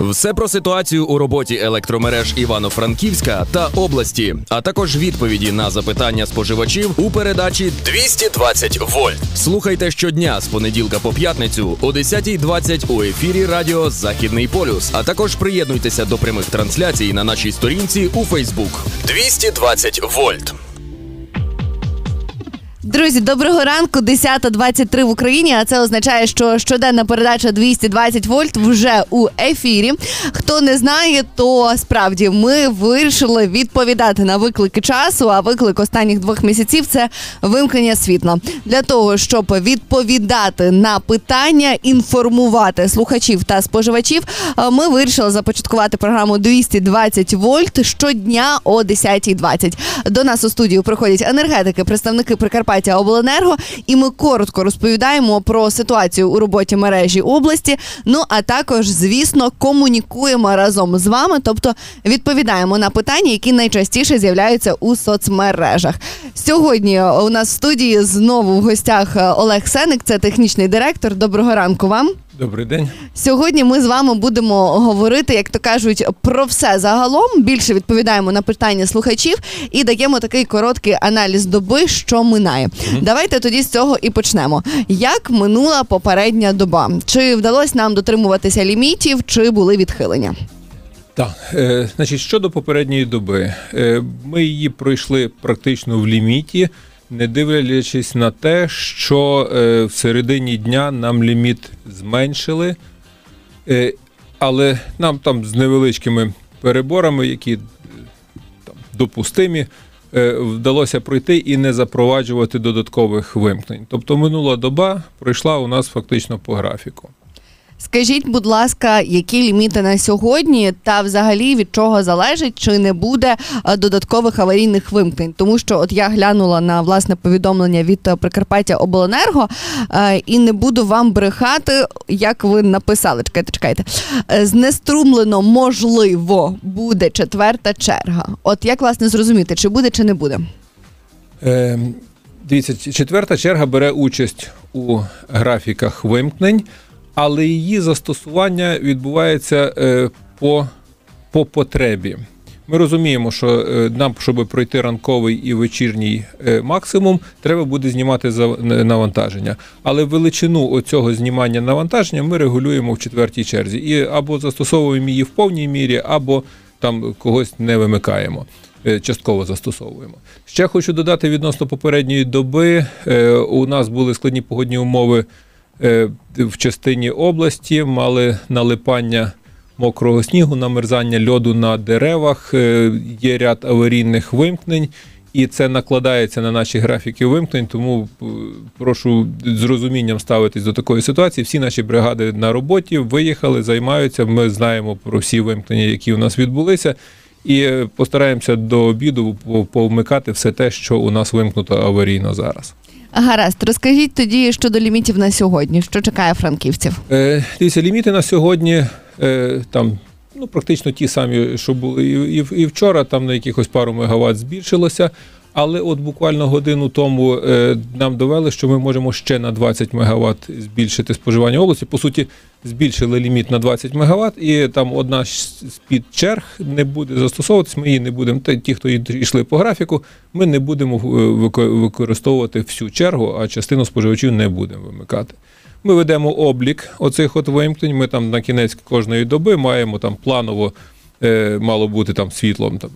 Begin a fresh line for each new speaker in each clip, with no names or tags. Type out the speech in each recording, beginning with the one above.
Все про ситуацію у роботі електромереж Івано-Франківська та області, а також відповіді на запитання споживачів у передачі 220 вольт. Слухайте щодня з понеділка по п'ятницю о 10.20 у ефірі Радіо Західний полюс. А також приєднуйтеся до прямих трансляцій на нашій сторінці у Фейсбук. 220 вольт.
Друзі, доброго ранку, 10.23 в Україні. А це означає, що щоденна передача 220 вольт вже у ефірі. Хто не знає, то справді ми вирішили відповідати на виклики часу. А виклик останніх двох місяців це вимкнення світла для того, щоб відповідати на питання, інформувати слухачів та споживачів. Ми вирішили започаткувати програму 220 вольт щодня о 10.20. До нас у студію приходять енергетики, представники Прикарпаття Обленерго, і ми коротко розповідаємо про ситуацію у роботі мережі області. Ну а також, звісно, комунікуємо разом з вами, тобто відповідаємо на питання, які найчастіше з'являються у соцмережах. Сьогодні у нас в студії знову в гостях е, Олег Сеник, це технічний директор. Доброго ранку вам.
Добрий день.
Сьогодні ми з вами будемо говорити, як то кажуть, про все загалом. Більше відповідаємо на питання слухачів і даємо такий короткий аналіз доби, що минає. Давайте тоді з цього і почнемо. Як минула попередня доба? Чи вдалося нам дотримуватися лімітів, чи були відхилення?
Так, е, значить, щодо попередньої доби, е, ми її пройшли практично в ліміті, не дивлячись на те, що е, в середині дня нам ліміт зменшили, е, але нам там з невеличкими переборами, які е, там, допустимі, е, вдалося пройти і не запроваджувати додаткових вимкнень. Тобто минула доба пройшла у нас фактично по графіку.
Скажіть, будь ласка, які ліміти на сьогодні, та взагалі від чого залежить, чи не буде е, додаткових аварійних вимкнень? Тому що от я глянула на власне повідомлення від е, Прикарпаття Обленерго е, і не буду вам брехати, як ви написали. Чекайте, чекайте. Знеструмлено, можливо, буде четверта черга. От як власне зрозуміти, чи буде, чи не буде?
Е, Дивіться, четверта черга бере участь у графіках вимкнень, але її застосування відбувається е, по, по потребі. Ми розуміємо, що е, нам, щоб пройти ранковий і вечірній е, максимум, треба буде знімати навантаження. Але величину оцього знімання навантаження ми регулюємо в четвертій черзі. І або застосовуємо її в повній мірі, або там когось не вимикаємо. Частково застосовуємо. Ще хочу додати відносно попередньої доби. У нас були складні погодні умови в частині області, мали налипання мокрого снігу, намерзання льоду на деревах, е, є ряд аварійних вимкнень, і це накладається на наші графіки вимкнень. Тому е, прошу з розумінням ставитись до такої ситуації. Всі наші бригади на роботі виїхали, займаються. Ми знаємо про всі вимкнення, які у нас відбулися. І е, постараємося до обіду повмикати все те, що у нас вимкнуто аварійно зараз.
Гаразд, розкажіть тоді щодо лімітів на сьогодні, що чекає франківців.
Е, дивіться, ліміти на сьогодні е, там ну, практично ті самі, що були і, і, і вчора, там на якихось пару мегаватт збільшилося. Але от буквально годину тому е, нам довели, що ми можемо ще на 20 мегаватт збільшити споживання області. По суті, збільшили ліміт на 20 мегаватт, і там одна з під черг не буде застосовуватись. Ми її не будемо. Ті, хто йшли по графіку, ми не будемо е, використовувати всю чергу, а частину споживачів не будемо вимикати. Ми ведемо облік оцих от вимкнень. Ми там на кінець кожної доби маємо там планово е, мало бути там світлом там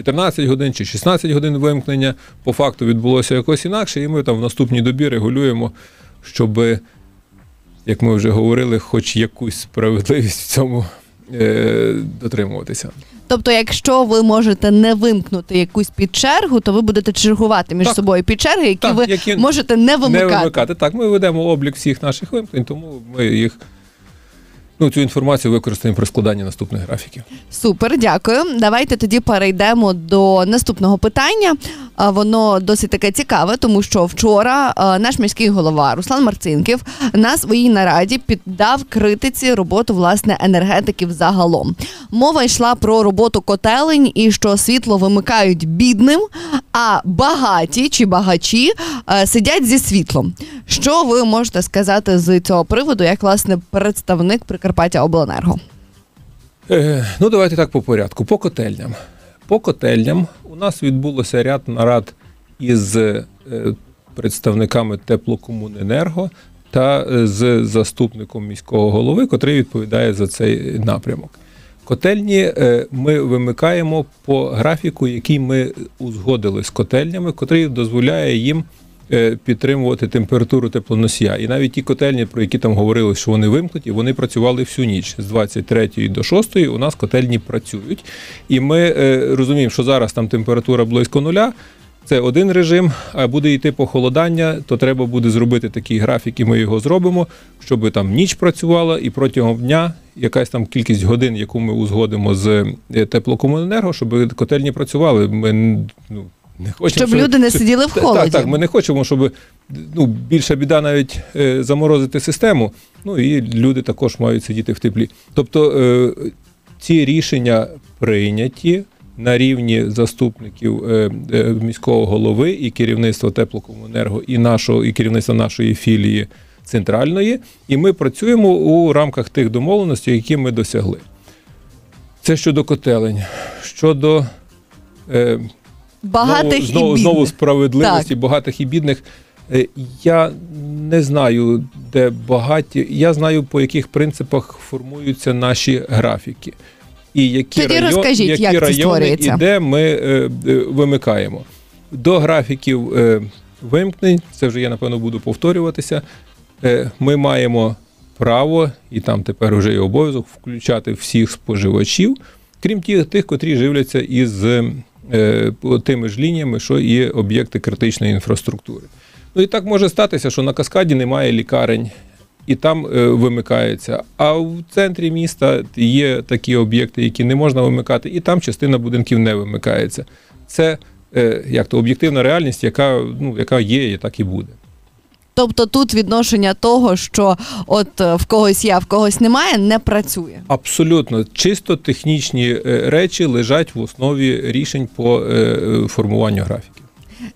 14 годин чи 16 годин вимкнення. По факту відбулося якось інакше, і ми там в наступній добі регулюємо, щоб, як ми вже говорили, хоч якусь справедливість в цьому е, дотримуватися.
Тобто, якщо ви можете не вимкнути якусь підчергу, то ви будете чергувати між
Так.
собою підчерги, які
Так,
ви
які
можете не вимикати.
Не вимикати. Так, ми ведемо облік всіх наших вимкнень, тому ми їх. Ну, цю інформацію використаємо при складанні наступних графіків.
Супер, дякую. Давайте тоді перейдемо до наступного питання. Воно досить таке цікаве, тому що вчора наш міський голова Руслан Марцинків на своїй нараді піддав критиці роботу власне енергетиків загалом. Мова йшла про роботу котелень і що світло вимикають бідним, а багаті чи багачі сидять зі світлом. Що ви можете сказати з цього приводу, як власне представник Прикарпаття Обленерго?
Е, ну, давайте так по порядку. По котельням. По котельням у нас відбулося ряд нарад із е, представниками теплокомуненерго та е, з заступником міського голови, котрий відповідає за цей напрямок. Котельні е, ми вимикаємо по графіку, який ми узгодили з котельнями, котрий дозволяє їм підтримувати температуру теплоносія. І навіть ті котельні, про які там говорили, що вони вимкнуті, вони працювали всю ніч з 23 до 6 у нас котельні працюють. І ми е, розуміємо, що зараз там температура близько нуля. Це один режим, а буде йти похолодання, то треба буде зробити такий графік, і ми його зробимо, щоб там ніч працювала, і протягом дня якась там кількість годин, яку ми узгодимо з е, теплокомуненерго, щоб котельні працювали. Ми ну, не хочемо,
Щоб люди не сиділи в холоді.
Так, так, ми не хочемо, щоб ну, більша біда навіть е, заморозити систему. Ну і люди також мають сидіти в теплі. Тобто е, ці рішення прийняті на рівні заступників е, е, міського голови і керівництва теплокомуненерго, і нашого, і керівництва нашої філії центральної. І ми працюємо у рамках тих домовленостей, які ми досягли. Це щодо котелень. Щодо е,
Багатих
знову, знову,
і
знову
бідних.
справедливості, багатих і бідних. Е, Я не знаю, де багаті. Я знаю, по яких принципах формуються наші графіки. І які,
Тоді
район,
розкажіть,
які
як це
райони
створюється.
і де ми е, е, вимикаємо. До графіків е, вимкнень, це вже я напевно буду повторюватися. Е, ми маємо право, і там тепер вже є обов'язок включати всіх споживачів, крім тих, тих котрі живляться із тими ж лініями, що і об'єкти критичної інфраструктури. Ну і так може статися, що на каскаді немає лікарень, і там е, вимикається. А в центрі міста є такі об'єкти, які не можна вимикати, і там частина будинків не вимикається. Це е, як то об'єктивна реальність, яка, ну, яка є і так і буде.
Тобто тут відношення того, що от е, в когось а в когось немає, не працює.
Абсолютно чисто технічні е, речі лежать в основі рішень по е, формуванню графіків.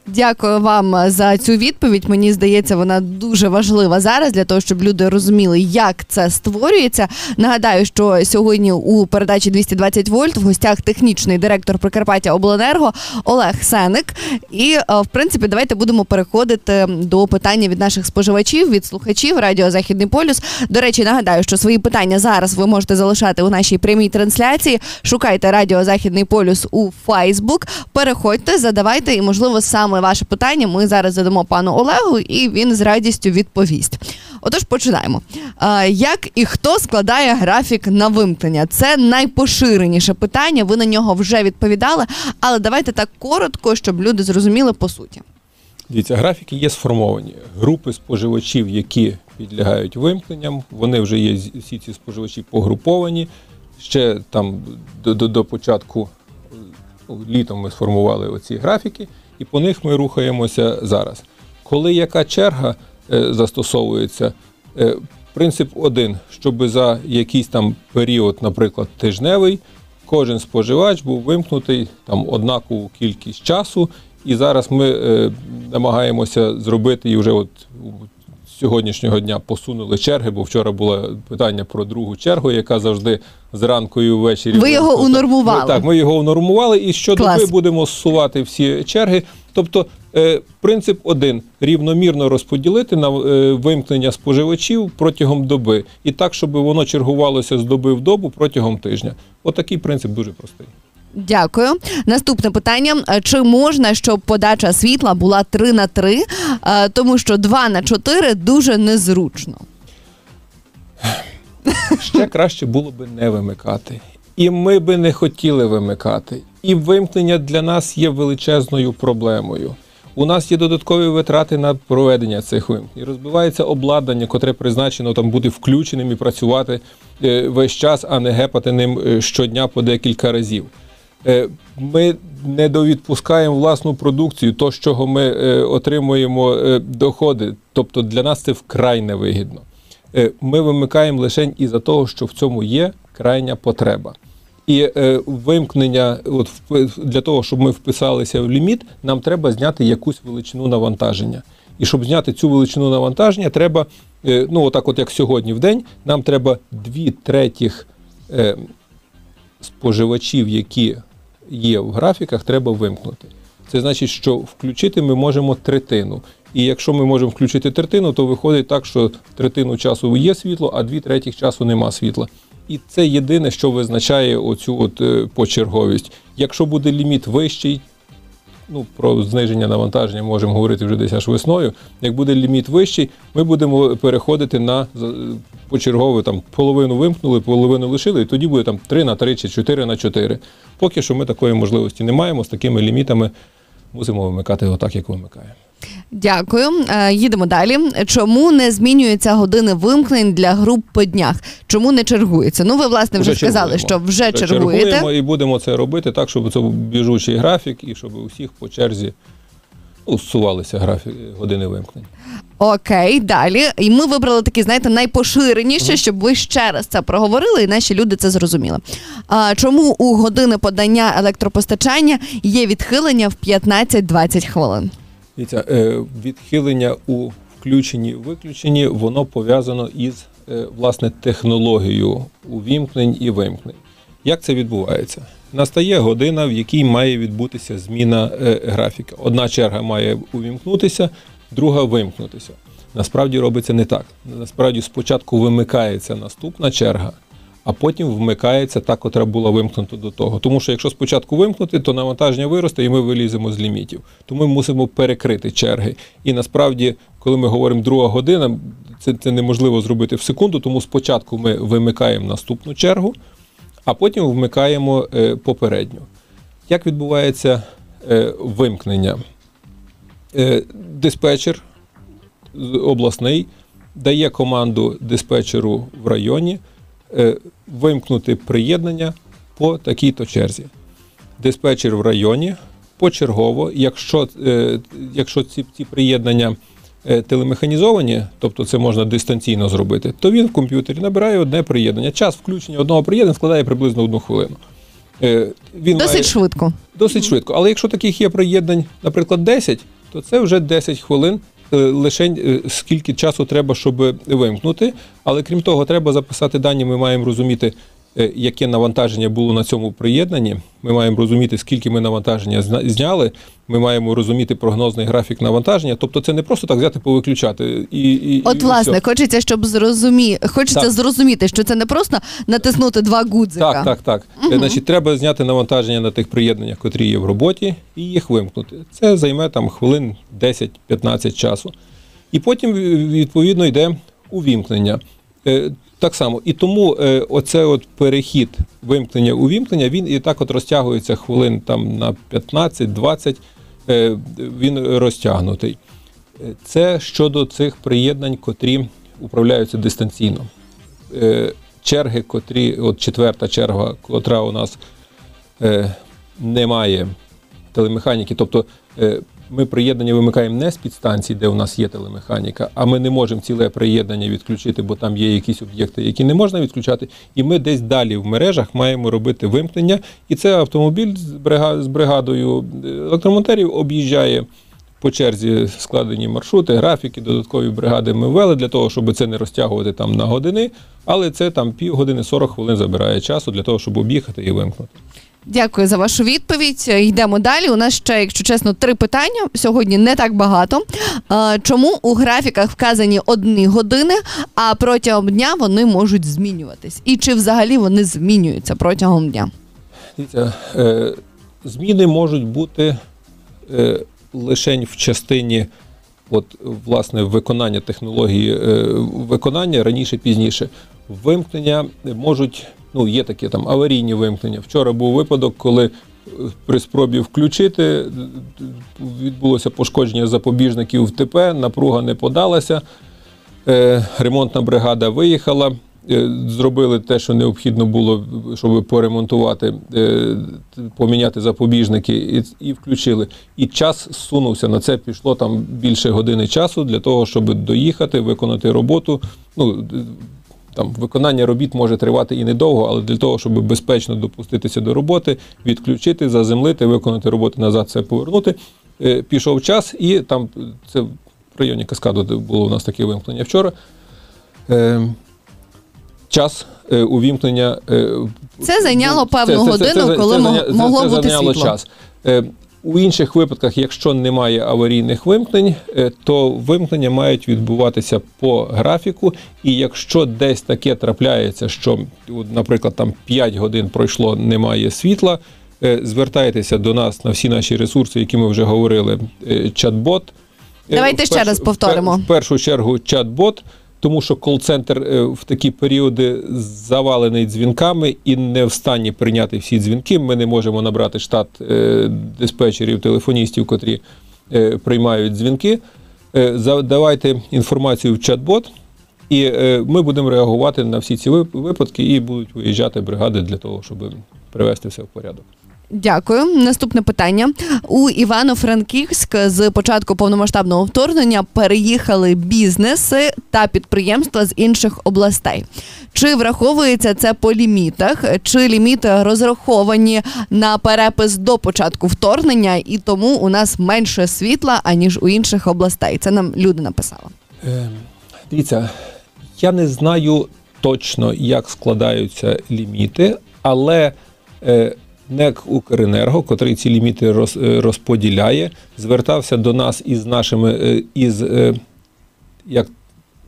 Дякую вам за цю відповідь. Мені здається, вона дуже важлива зараз для того, щоб люди розуміли, як це створюється. Нагадаю, що сьогодні у передачі 220 вольт в гостях технічний директор Прикарпаття Обленерго Олег Сеник. І е, в принципі, давайте будемо переходити до питання від наших споживачів, від слухачів Радіо Західний полюс. До речі, нагадаю, що свої питання зараз ви можете залишати у нашій прямій трансляції. Шукайте Радіо Західний полюс у Фейсбук. Переходьте, задавайте, і можливо саме ваше питання ми зараз задамо пану Олегу, і він з радістю відповість. Отож, починаємо. Як і хто складає графік на вимкнення? Це найпоширеніше питання. Ви на нього вже відповідали, але давайте так коротко, щоб люди зрозуміли по суті.
Дивіться, графіки є сформовані. Групи споживачів, які підлягають вимкненням, вони вже є всі ці споживачі погруповані. Ще там до, до, до початку літом ми сформували оці графіки, і по них ми рухаємося зараз. Коли яка черга е, застосовується, е, принцип один, щоб за якийсь там період, наприклад, тижневий, кожен споживач був вимкнутий там однакову кількість часу. І зараз ми е, намагаємося зробити і вже от сьогоднішнього дня посунули черги, бо вчора було питання про другу чергу, яка завжди зранку і ввечері.
Ви його унормували.
Ми, так, ми його унормували, і щодоби будемо зсувати всі черги. Тобто е, принцип один: рівномірно розподілити на е, вимкнення споживачів протягом доби, і так, щоб воно чергувалося з доби в добу протягом тижня. Отакий принцип дуже простий.
Дякую. Наступне питання: Е, чи можна, щоб подача світла була 3 на 3, Е, тому що 2 на 4 дуже незручно.
Ще краще було би не вимикати. І ми би не хотіли вимикати. І вимкнення для нас є величезною проблемою. У нас є додаткові витрати на проведення цих вимкнень. Розбивається обладнання, котре призначено там бути включеним і працювати е, весь час, а не гепати ним щодня по декілька разів. Е, Ми не довідпускаємо власну продукцію, то з чого ми е, отримуємо е, доходи. Тобто для нас це вкрай невигідно. Ми вимикаємо лише із-за того, що в цьому є крайня потреба. І е, вимкнення, от для того, щоб ми вписалися в ліміт, нам треба зняти якусь величину навантаження. І щоб зняти цю величину навантаження, треба, е, ну отак, от як сьогодні в день, нам треба дві третіх е, споживачів, які є в графіках, треба вимкнути. Це значить, що включити ми можемо третину. І якщо ми можемо включити третину, то виходить так, що третину часу є світло, а дві третіх часу нема світла. І це єдине, що визначає оцю от е, почерговість. Якщо буде ліміт вищий, ну про зниження навантаження можемо говорити вже десь аж весною. Як буде ліміт вищий, ми будемо переходити на почергове там половину вимкнули, половину лишили, і тоді буде там 3 на 3 чи 4 на 4. Поки що ми такої можливості не маємо. З такими лімітами мусимо вимикати отак, як вимикаємо.
Дякую. Е, Їдемо далі. Чому не змінюються години вимкнень для груп по днях? Чому не чергується? Ну, ви власне вже, сказали,
чергуємо.
що вже чергуєте.
Чергуємо і будемо це робити так, щоб це був біжучий графік і щоб у всіх по черзі ну, зсувалися графіки години вимкнень.
Окей, далі. І ми вибрали такі, знаєте, найпоширеніше, щоб ви ще раз це проговорили, і наші люди це зрозуміли. А, чому у години подання електропостачання є відхилення в 15-20 хвилин?
Дивіться, е, відхилення у включенні виключенні воно пов'язано із е, власне технологією увімкнень і вимкнень. Як це відбувається? Настає година, в якій має відбутися зміна е, графіка. Одна черга має увімкнутися, друга вимкнутися. Насправді робиться не так. Насправді спочатку вимикається наступна черга, а потім вмикається та, котра була вимкнута до того. Тому що якщо спочатку вимкнути, то навантаження виросте і ми виліземо з лімітів. Тому ми мусимо перекрити черги. І насправді, коли ми говоримо друга година, це, це неможливо зробити в секунду, тому спочатку ми вимикаємо наступну чергу, а потім вмикаємо е, попередню. Як відбувається е, вимкнення? Е, диспетчер обласний дає команду диспетчеру в районі вимкнути приєднання по такій-то черзі. Диспетчер в районі почергово, якщо, е, якщо ці, ці приєднання е, телемеханізовані, тобто це можна дистанційно зробити, то він в комп'ютері набирає одне приєднання. Час включення одного приєднання складає приблизно одну хвилину. Е, Він
Досить
має...
швидко.
Досить швидко. Але якщо таких є приєднань, наприклад, 10, то це вже 10 хвилин. Е, Лишень е, скільки часу треба, щоб вимкнути. Але крім того, треба записати дані. Ми маємо розуміти, яке навантаження було на цьому приєднанні. Ми маємо розуміти, скільки ми навантаження зняли. Ми маємо розуміти прогнозний графік навантаження. Тобто, це не просто так взяти повиключати. І, і,
От,
і
власне,
все.
хочеться, щоб зрозумі... хочеться
Так.
зрозуміти, що це не просто натиснути два гудзика.
Так, так, так. Е, Значить, треба зняти навантаження на тих приєднаннях, котрі є в роботі, і їх вимкнути. Це займе там хвилин 10-15 часу. І потім відповідно йде увімкнення. Так само. І тому е, оце от перехід вимкнення увімкнення, він і так от розтягується хвилин там на 15-20, е, він розтягнутий. Е, Це щодо цих приєднань, котрі управляються дистанційно е, черги, котрі, от четверта черга, котра у нас е, не має телемеханіки, тобто е, ми приєднання вимикаємо не з підстанцій, де у нас є телемеханіка, а ми не можемо ціле приєднання відключити, бо там є якісь об'єкти, які не можна відключати. І ми десь далі в мережах маємо робити вимкнення. І це автомобіль з, брига- з бригадою е, електромонтерів об'їжджає по черзі складені маршрути, графіки, додаткові бригади ми ввели для того, щоб це не розтягувати там на години, але це там півгодини 40 хвилин забирає часу для того, щоб об'їхати і вимкнути.
Дякую за вашу відповідь. Йдемо далі. У нас ще, якщо чесно, три питання. Сьогодні не так багато. Е, Чому у графіках вказані одні години, а протягом дня вони можуть змінюватись? І чи взагалі вони змінюються протягом дня?
Дивіться, е, зміни можуть бути е, лише в частині от, власне, виконання технології е, виконання раніше, пізніше. Вимкнення можуть, ну, є такі там аварійні вимкнення. Вчора був випадок, коли е, при спробі включити е, відбулося пошкодження запобіжників в ТП, напруга не подалася. Е, ремонтна бригада виїхала, зробили те, що необхідно було, щоб поремонтувати, поміняти запобіжники і, і включили. І час зсунувся. На це пішло там більше години часу для того, щоб доїхати, виконати роботу. Ну, там виконання робіт може тривати і недовго, але для того, щоб безпечно допуститися до роботи, відключити, заземлити, виконати роботу назад, це повернути. е, Пішов час, і там е, це в районі Каскаду де було у нас таке вимкнення вчора. Е, час е, увімкнення. е,
Це зайняло певну
це- це-
годину,
це-
коли
це
мо-
це-
могло
це
бути
зайняло
світло.
час. У інших випадках, якщо немає аварійних вимкнень, е, то вимкнення мають відбуватися по графіку. І якщо десь таке трапляється, що, наприклад, там 5 годин пройшло, немає світла, е, звертайтеся до нас на всі наші ресурси, які ми вже говорили. е, Чат-бот.
Давайте
в
ще раз повторимо.
В першу чергу чат-бот, тому що кол-центр е, в такі періоди завалений дзвінками і не в стані прийняти всі дзвінки. Ми не можемо набрати штат е, диспетчерів, телефоністів, котрі е, приймають дзвінки. Е, за- Давайте інформацію в чат-бот. І ми будемо реагувати на всі ці випадки, і будуть виїжджати бригади для того, щоб привести все в порядок.
Дякую. Наступне питання. У Івано-Франківськ з початку повномасштабного вторгнення переїхали бізнеси та підприємства з інших областей. Чи враховується це по лімітах? Чи ліміти розраховані на перепис до початку вторгнення, і тому у нас менше світла аніж у інших областей? Це нам люди написали.
Е, Дивіться, я не знаю точно, як складаються ліміти, але е, НЕК Укренерго, котрий ці ліміти е, розподіляє, звертався до нас із нашими е, із е, як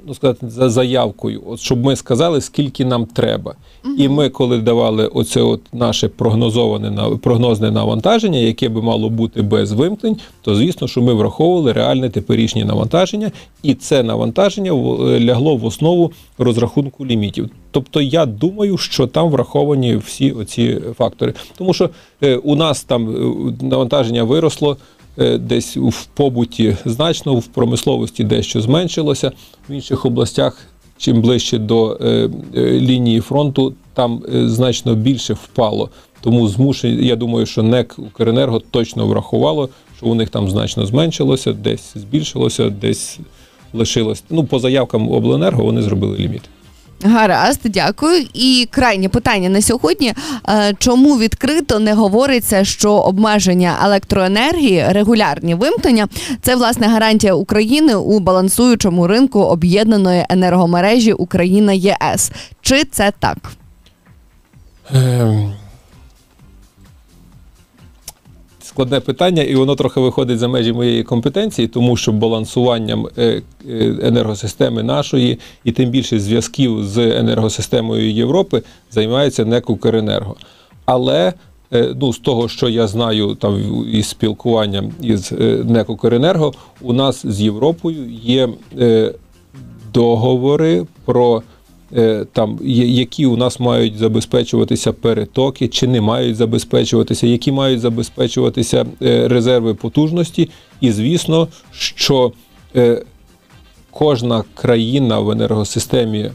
ну сказати, за заявкою, от щоб ми сказали, скільки нам треба. І ми, коли давали оце от наше прогнозоване на- прогнозне навантаження, яке би мало бути без вимкнень, то звісно, що ми враховували реальне теперішнє навантаження, і це навантаження е, лягло в основу розрахунку лімітів. Тобто я думаю, що там враховані всі оці фактори. Тому що е, у нас там е, навантаження виросло десь в побуті значно, в промисловості дещо зменшилося. В інших областях, чим ближче до е, е, лінії фронту, там е, значно більше впало. Тому змушені, я думаю, що НЕК Укренерго точно врахувало, що у них там значно зменшилося, десь збільшилося, десь лишилось. Ну, по заявкам обленерго вони зробили ліміт.
Гаразд, дякую. І крайнє питання на сьогодні: Е, чому відкрито не говориться, що обмеження електроенергії, регулярні вимкнення це власне гарантія України у балансуючому ринку об'єднаної енергомережі Україна ЄС? Чи це так?
Ем, Складне питання, і воно трохи виходить за межі моєї компетенції, тому що балансуванням е, е, енергосистеми нашої і тим більше зв'язків з енергосистемою Європи займається НЕК «Укренерго». Але е, ну, з того, що я знаю там із спілкуванням із НЕК «Укренерго», у нас з Європою є договори про там, які у нас мають забезпечуватися перетоки, чи не мають забезпечуватися, які мають забезпечуватися е, резерви потужності. І звісно, що е, кожна країна в енергосистемі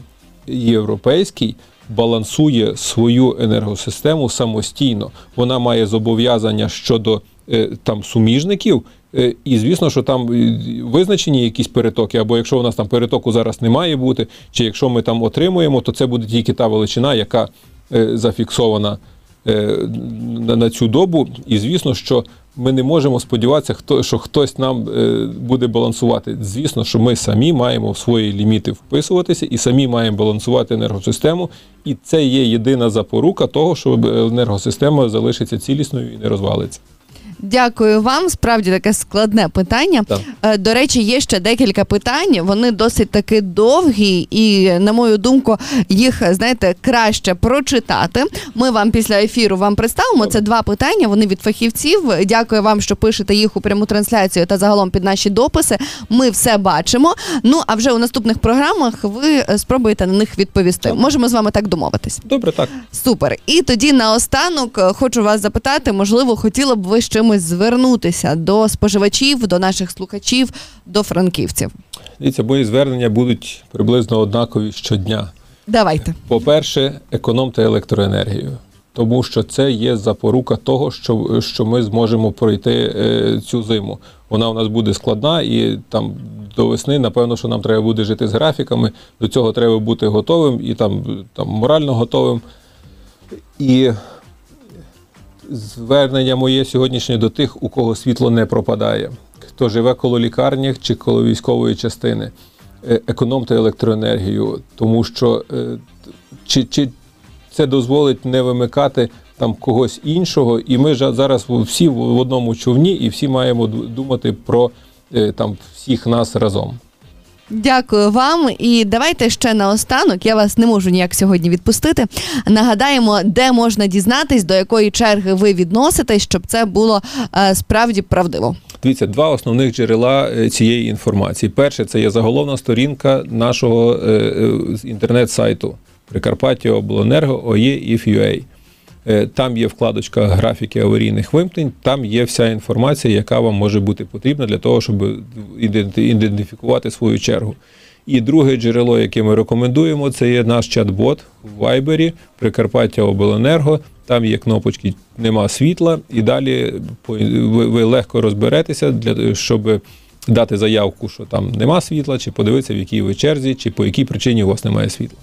європейській балансує свою енергосистему самостійно. Вона має зобов'язання щодо е, там суміжників. Е, І звісно, що там визначені якісь перетоки, або якщо у нас там перетоку зараз не має бути, чи якщо ми там отримуємо, то це буде тільки та величина, яка е, зафіксована е, на, цю добу. І звісно, що ми не можемо сподіватися, що хтось нам буде балансувати. Звісно, що ми самі маємо в свої ліміти вписуватися і самі маємо балансувати енергосистему. І це є єдина запорука того, що енергосистема залишиться цілісною і не розвалиться.
Дякую вам. Справді таке складне питання.
Так.
Е, До речі, є ще декілька питань. Вони досить таки довгі, і на мою думку, їх знаєте краще прочитати. Ми вам після ефіру вам представимо. Це два питання. Вони від фахівців. Дякую вам, що пишете їх у пряму трансляцію та загалом під наші дописи. Ми все бачимо. Ну а вже у наступних програмах ви е, спробуєте на них відповісти.
Так.
Можемо з вами так домовитись.
Добре, так.
Супер. І тоді наостанок е, хочу вас запитати, можливо, хотіли б ви з чимось звернутися до споживачів, до наших слухачів, до франківців.
Дивіться, мої звернення будуть приблизно однакові щодня.
Давайте.
По-перше, економте електроенергію, тому що це є запорука того, що, що ми зможемо пройти е, цю зиму. Вона у нас буде складна, і там до весни, напевно, що нам треба буде жити з графіками. До цього треба бути готовим і там, там морально готовим. І звернення моє сьогоднішнє до тих, у кого світло не пропадає, хто живе коло лікарні чи коло військової частини. Е, Економте електроенергію, тому що е, чи, чи це дозволить не вимикати там когось іншого. І ми ж зараз всі в одному човні, і всі маємо думати про е, там всіх нас разом.
Дякую вам. І давайте ще наостанок. Я вас не можу ніяк сьогодні відпустити. Нагадаємо, де можна дізнатись, до якої черги ви відноситесь, щоб це було е, справді правдиво.
Дивіться, два основних джерела е, цієї інформації. Перше, це є заголовна сторінка нашого е, е, інтернет-сайту Прикарпаття Обленерго ОЄ IFUA. Е, Там є вкладочка графіки аварійних вимкнень, там є вся інформація, яка вам може бути потрібна для того, щоб ідентифікувати свою чергу. І друге джерело, яке ми рекомендуємо, це є наш чат-бот в Вайбері Прикарпаття Обленерго. Там є кнопочки Нема світла, і далі ви легко розберетеся, для, щоб дати заявку, що там нема світла, чи подивитися, в якій ви черзі, чи по якій причині у вас немає світла.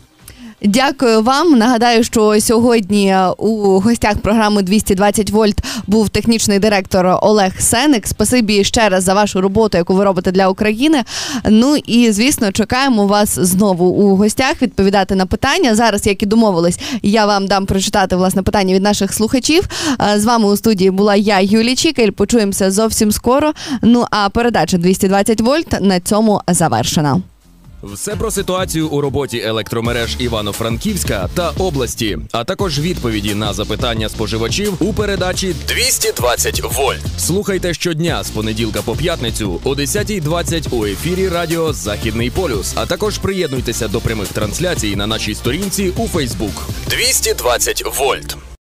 Дякую вам. Нагадаю, що сьогодні е, у гостях програми 220 вольт був технічний директор Олег Сеник. Спасибі ще раз за вашу роботу, яку ви робите для України. Ну і звісно, чекаємо вас знову у гостях відповідати на питання. Зараз, як і домовились, я вам дам прочитати власне питання від наших слухачів. Е, З вами у студії була я, Юлія Чікель. Почуємося зовсім скоро. Ну а передача 220 вольт на цьому завершена.
Все про ситуацію у роботі електромереж Івано-Франківська та області, а також відповіді на запитання споживачів у передачі 220 вольт. Слухайте щодня з понеділка по п'ятницю о 10.20 у ефірі Радіо Західний полюс. А також приєднуйтеся до прямих трансляцій на нашій сторінці у Фейсбук. 220 вольт.